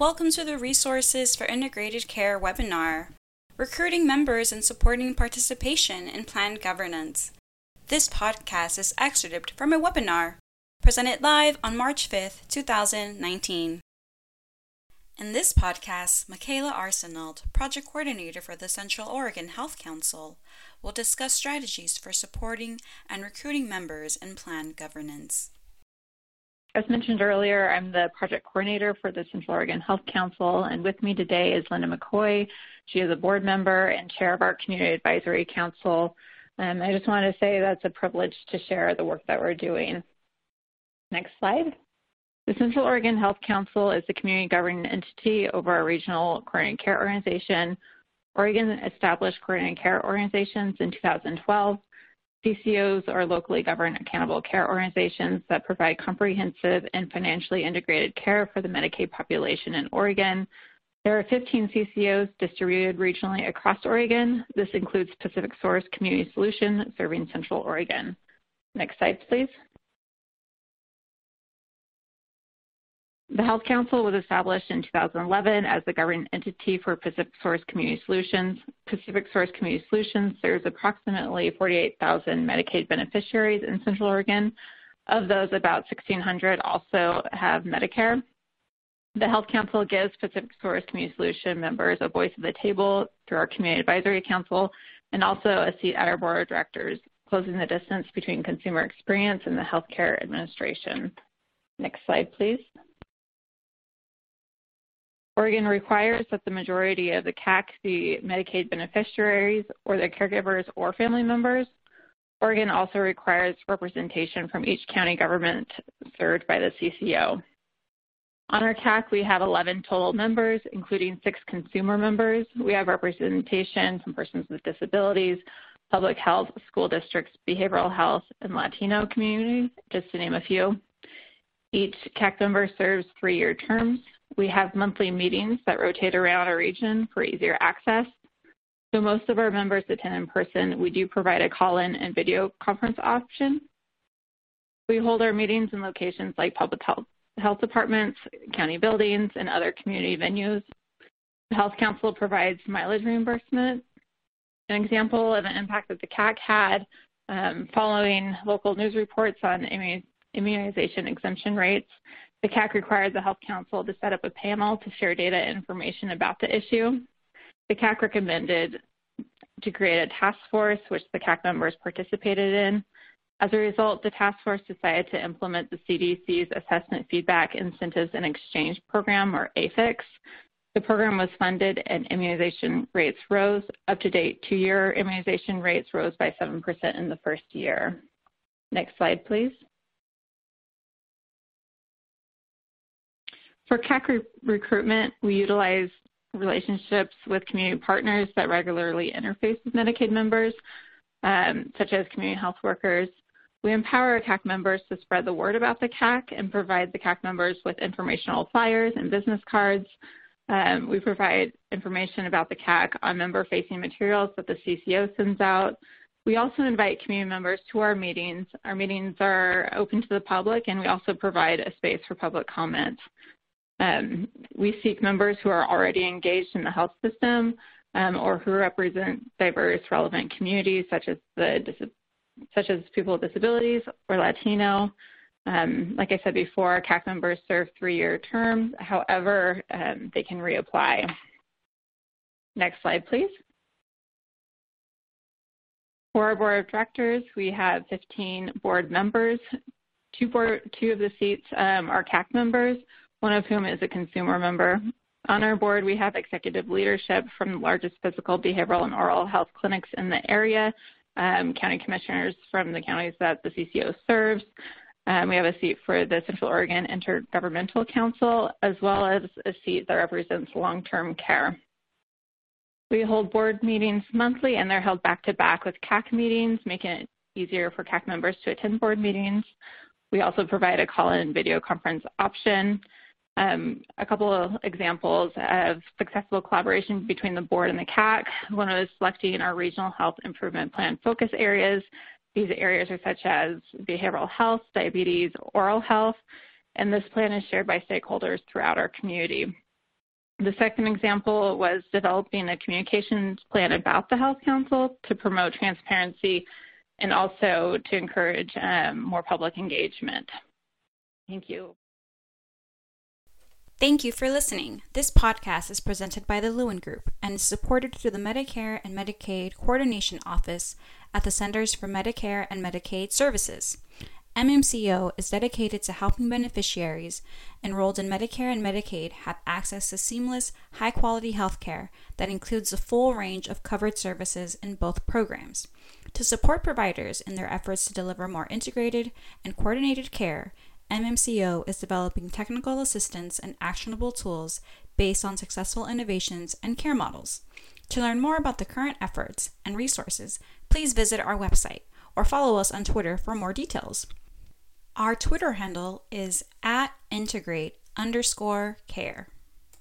Welcome to the Resources for Integrated Care webinar, Recruiting Members and Supporting Participation in Planned Governance. This podcast is excerpted from a webinar presented live on March 5th, 2019. In this podcast, Michaela Arsenault, Project Coordinator for the Central Oregon Health Council, will discuss strategies for supporting and recruiting members in planned governance. As mentioned earlier, I'm the project coordinator for the Central Oregon Health Council, and with me today is Linda McCoy. She is a board member and chair of our Community Advisory Council. Um, I just want to say that's a privilege to share the work that we're doing. Next slide. The Central Oregon Health Council is the community governing entity over our regional coordinated care organization. Oregon established coordinated care organizations in 2012 CCOs are locally governed accountable care organizations that provide comprehensive and financially integrated care for the Medicaid population in Oregon. There are 15 CCOs distributed regionally across Oregon. This includes PacificSource Community Solution serving Central Oregon. Next slide, please. The Health Council was established in 2011 as the governing entity for Pacific Source Community Solutions. PacificSource Community Solutions serves approximately 48,000 Medicaid beneficiaries in Central Oregon. Of those, about 1,600 also have Medicare. The Health Council gives Pacific Source Community Solution members a voice at the table through our Community Advisory Council and also a seat at our Board of Directors, closing the distance between consumer experience and the healthcare administration. Next slide, please. Oregon requires that the majority of the CAC be Medicaid beneficiaries or their caregivers or family members. Oregon also requires representation from each county government served by the CCO. On our CAC, we have 11 total members, including six consumer members. We have representation from persons with disabilities, public health, school districts, behavioral health, and Latino communities, just to name a few. Each CAC member serves three-year terms. We have monthly meetings that rotate around our region for easier access. So most of our members attend in person. We do provide a call-in and video conference option. We hold our meetings in locations like public health, health departments, county buildings, and other community venues. The Health Council provides mileage reimbursement. An example of an impact that the CAC had um, following local news reports on immunization exemption rates the CAC required the Health Council to set up a panel to share data and information about the issue. The CAC recommended to create a task force, which the CAC members participated in. As a result, the task force decided to implement the CDC's Assessment Feedback Incentives and Exchange Program, or AFIX. The program was funded and immunization rates rose. Up to date, two year immunization rates rose by 7% in the first year. Next slide, please. For CAC re recruitment, we utilize relationships with community partners that regularly interface with Medicaid members, um, such as community health workers. We empower CAC members to spread the word about the CAC and provide the CAC members with informational flyers and business cards. Um, we provide information about the CAC on member-facing materials that the CCO sends out. We also invite community members to our meetings. Our meetings are open to the public, and we also provide a space for public comment. Um, we seek members who are already engaged in the health system um, or who represent diverse, relevant communities such as the such as people with disabilities or Latino. Um, like I said before, CAC members serve three-year terms. However, um, they can reapply. Next slide, please. For our board of directors, we have 15 board members. Two, board, two of the seats um, are CAC members one of whom is a consumer member. On our board, we have executive leadership from the largest physical, behavioral, and oral health clinics in the area, um, county commissioners from the counties that the CCO serves. Um, we have a seat for the Central Oregon Intergovernmental Council, as well as a seat that represents long-term care. We hold board meetings monthly, and they're held back-to-back -back with CAC meetings, making it easier for CAC members to attend board meetings. We also provide a call-in video conference option. Um, a couple of examples of successful collaboration between the board and the CAC. One was selecting our regional health improvement plan focus areas. These areas are such as behavioral health, diabetes, oral health, and this plan is shared by stakeholders throughout our community. The second example was developing a communications plan about the Health Council to promote transparency and also to encourage um, more public engagement. Thank you. Thank you for listening. This podcast is presented by the Lewin Group and is supported through the Medicare and Medicaid Coordination Office at the Centers for Medicare and Medicaid Services. MMCO is dedicated to helping beneficiaries enrolled in Medicare and Medicaid have access to seamless, high quality health care that includes a full range of covered services in both programs. To support providers in their efforts to deliver more integrated and coordinated care, MMCO is developing technical assistance and actionable tools based on successful innovations and care models. To learn more about the current efforts and resources, please visit our website or follow us on Twitter for more details. Our Twitter handle is at integrate underscore care.